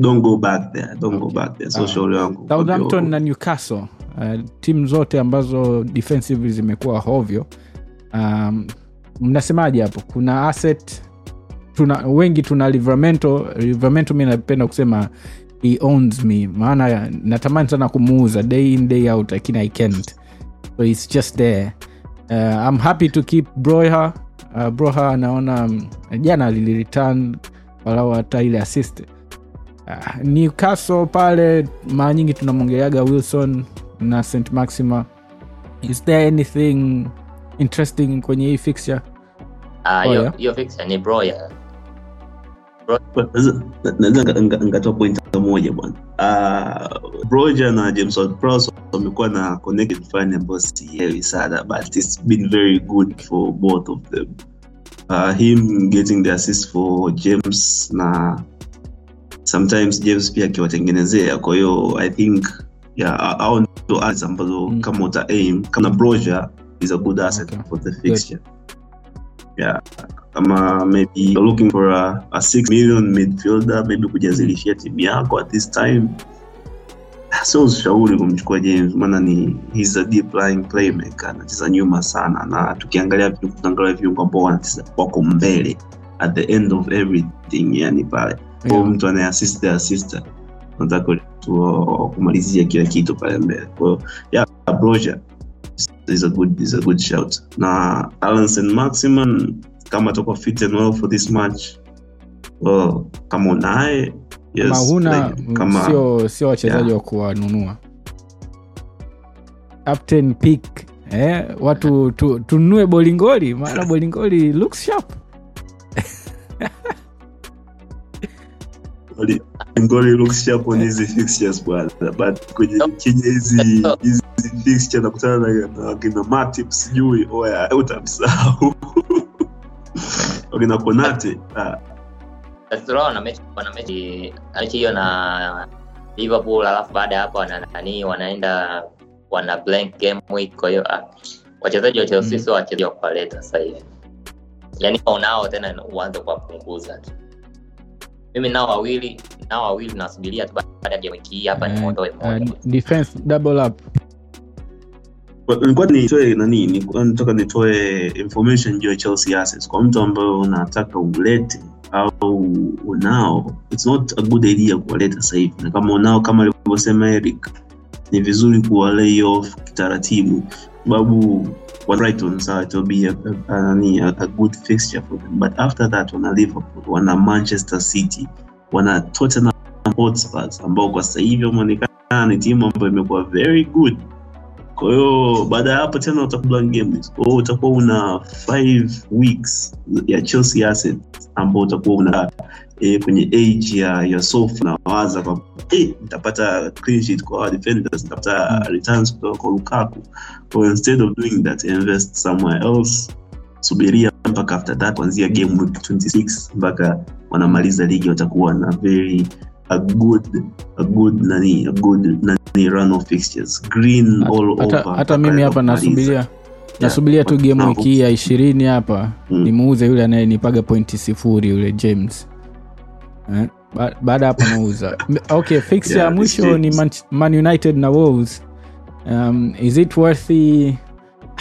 don't go back there don't go back there. So Sawa. shauri wangu southampton na newcastle uh, timu zote ambazo defensive zimekuwa hovyo um, mnasemaje hapo? Kuna asset tuna wengi tuna livramento livramento mi napenda kusema he owns me. Maana natamani sana kumuuza day in day out lakini i can't. So its just there. Uh, i'm happy to keep broha uh, broha anaona um, jana alilireturn walau hata ile assist uh, newcastle pale mara nyingi tunamwongeleaga wilson na st maxima is there anything interesting kwenye hii fixture Ah, Oh, hiyo yeah. hiyo fixture ni broya naweza nikatoa nga- point moja bwana uh, broja na james Ward-Prowse wamekuwa na connection fulani ambayo sielewi sana but it's been very good for both of them. Uh, him getting the assist for james na sometimes james pia akiwatengenezea. Kwa hiyo i think yeah, au ndo ambazo Mm. kama uta aim kama broja is a good asset Okay. for the fixture. Yeah kama maybe you're looking for a, a 6 million midfielder maybe kujazilishia timu yako at this time sio ushauri kumchukua james maana ni he's a deep lying playmaker anacheza nyuma sana na tukiangalia tukiangalia viungo ambao wanacheza wako mbele at the end of everything yani pale yeah. Yeah. mtu anayeassist the assistant nataka kumalizia kila kitu pale mbele kwa hiyo yeah broja is a good is a good shout na Alan St. Maximan kama atakuwa fit and well for this match well, kama unaye yes, kama huna kama sio sio wachezaji Yeah. wa kuwanunua. Captain pick eh, watu tu, tununue bolingoli maana bolingoli looks sharp. Ngoli- ngoli looks sharp on hizi fixtures bwana but kwenye kija hizi hizi fixture nakutana na Matip sijui oya utamsahau wakina Konate ah, Sasa wana mechi wana mechi mechi hiyo na liverpool alafu baada ya hapo wana nani wanaenda wana blank game week kwa hiyo ah, wachezaji wa chelsea Mm. sio wachezaji wa kuwaleta sasa hivi. Yaani unao tena uanze kuwapunguza tu. Mimi nao wawili nao wawili nasubiria tu baada ya wiki hii hapa Eh, nimondoe uh, mmoja defense double up. Nilikuwa nitoe nani nilikuwa nataka nitoe information juu ya Chelsea assets. Kwa mtu ambaye unataka ulete au unao it's not a good idea kuwaleta sasa hivi. Na kama unao kama alivyosema Eric ni vizuri kuwa lay off kitaratibu sababu wa Brighton sawa it will be a, a, a, a, good fixture for them. But after that wana Liverpool wana Manchester City wana Tottenham Hotspur ambao kwa sasa hivi wameonekana ni timu ambayo imekuwa very good kwa hiyo baada ya hapo tena utakuwa game kwa hiyo utakuwa una five weeks ya Chelsea asset ambao utakuwa una e, kwenye age ya ya soft na waza kwa e, nitapata clean sheet kwa defenders nitapata returns kutoka kwa Lukaku. So instead of doing that invest somewhere else. Subiria mpaka after that kuanzia game week 26 mpaka wanamaliza ligi watakuwa na very a good a good nani a good nani run of fixtures. Green all hata, over hata mimi hapa nasubiria nasubiria yeah, tu game Na- wiki hii ya ishirini hapa Mm. nimuuze yule anayenipaga pointi sifuri yule james. Eh? ba- baada hapo nauza okay fix Yeah, ya mwisho ni man, man united na wolves. Um, is it worthy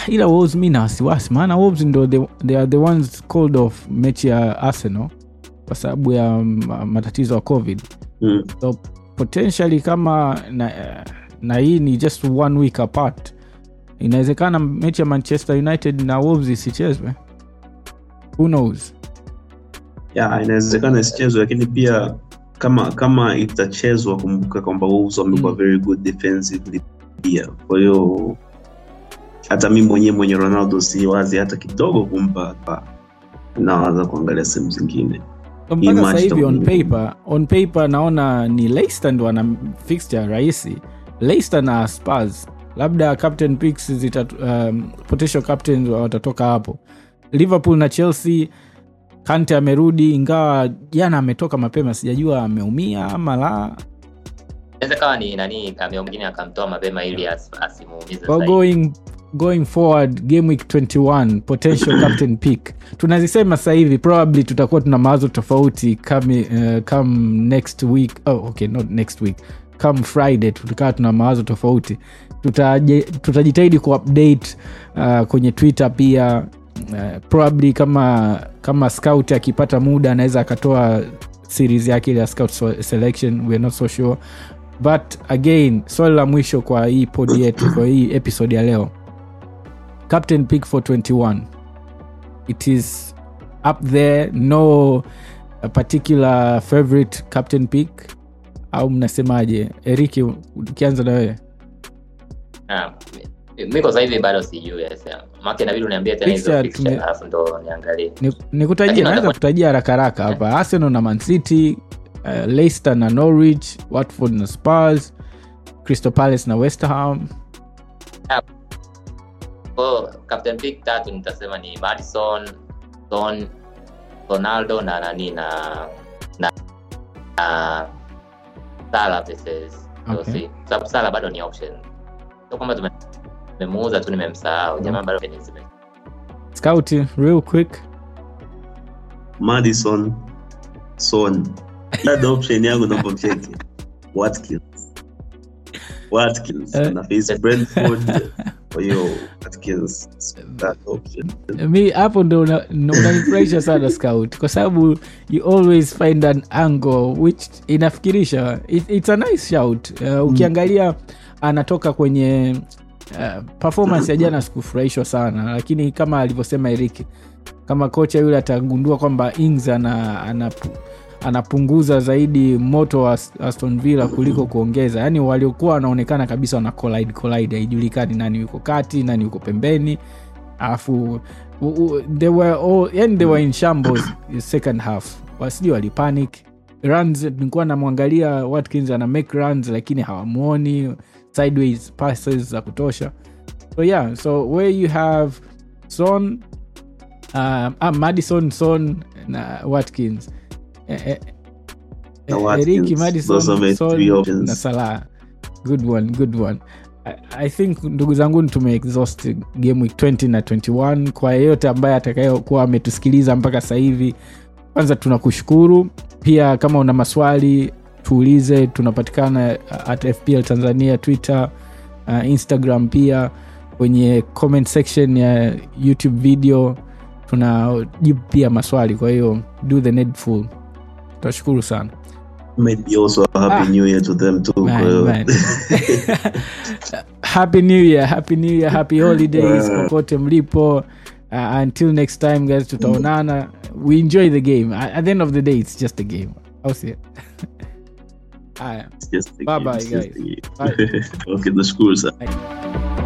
ila wolves mi na wasiwasi. Maana wolves ndo they, they are the ones called off mechi ya arsenal kwa sababu ya um, matatizo ya covid Mm. so potentially kama na, na hii ni just one week apart inawezekana mechi ya manchester united na wolves isichezwe who knows yeah, inawezekana isichezwe lakini pia kama kama itachezwa kumbuka kwamba Wolves wamekuwa Mm. very good defensively pia kwa hiyo hata mi mwenyewe mwenye ronaldo si wazi hata kidogo kumpa nawaza kuangalia sehemu zingine mpaka sahivi on paper on paper naona ni leicester ndo ana fixture rahisi. Leicester na spurs. Labda captain picks zita um, potential captains watatoka hapo. Liverpool na chelsea kante amerudi ingawa jana ametoka mapema sijajua ameumia ama la. Kawa ni nani akamtoa mapema ili asimuumize. Going forward game week 21 potential captain pick. Tunazisema sasa hivi probably tutakuwa tuna mawazo tofauti come, uh, come next week. Oh, okay not next week. Come friday tutakaa tuna mawazo tofauti. Tutajitahidi tuta kuupdate uh, kwenye twitter pia. Uh, probably kama kama scout akipata muda anaweza akatoa series yake ile ya scout so- selection we're not so sure. But again swali la mwisho kwa hii pod yetu kwa hii episode ya leo captain pick for 21 it is up there no a particular favorite captain pick au mnasemaje? Eriki ukianza na wewe. Mi- mi kwa sasa hivi bado sijui. Maana inabidi uniambie tena hizo Fixture fixture, alafu ndo niangalie. Nikutajia naweza kutajia haraka haraka hapa. Arsenal na mancity uh, leicester na norwich watford na spurs crystal palace na west ham Kwa captain pick tatu nitasema ni madison son ronaldo na nani na na, na sala versus Okay. Kwa sababu sala bado ni option. Sio kwamba tumemuuza tu nimemsahau jamaa bado ni zime scout real quick. Madison son. Third option yangu namba cheki. Watkins. Watkins. Uh, na face brentford kwa mi hapo ndo una- unanifurahisha sana scout. Kwa sababu you always find an angle which inafikirisha. It, it's a nice shout. Uh, ukiangalia anatoka kwenye uh, performance ya jana sikufurahishwa sana. Lakini kama alivyosema eriki kama kocha yule atagundua kwamba ings ana, ana, anapunguza zaidi moto wa Ast- aston villa kuliko kuongeza. Yaani waliokuwa wanaonekana kabisa wana collide collide. Haijulikani nani yuko kati nani yuko pembeni. Alafu they were all, yani they were in shambles second half. Wasiji walipanic. Runs nilikuwa namwangalia watkins ana make runs lakini hawamwoni sideways passes za kutosha. So yeah so where you have son um, uh, madison son na watkins eh, eh, eh, eriki madison son na salah. Good one good one. I, i think ndugu zangu tumeexhaust game week 20 na 21 kwa yeyote ambaye atakayokuwa ametusikiliza mpaka sasa hivi kwanza tunakushukuru. Pia kama una maswali tuulize tunapatikana at fpl tanzania twitter uh, instagram pia. Kwenye comment section ya youtube video tunajibu pia maswali. Kwa hiyo do the needful tutashukuru sana maybe also a happy Ah. new year to them too Man, hiyo man. happy new year happy new year happy holidays Yeah. popote mlipo uh, until next time guys tutaonana we enjoy the game at, at the end of the day it's just a game I'll see It's just Bye game, bye, it's just guys. a game. okay nashukuru sana Bye.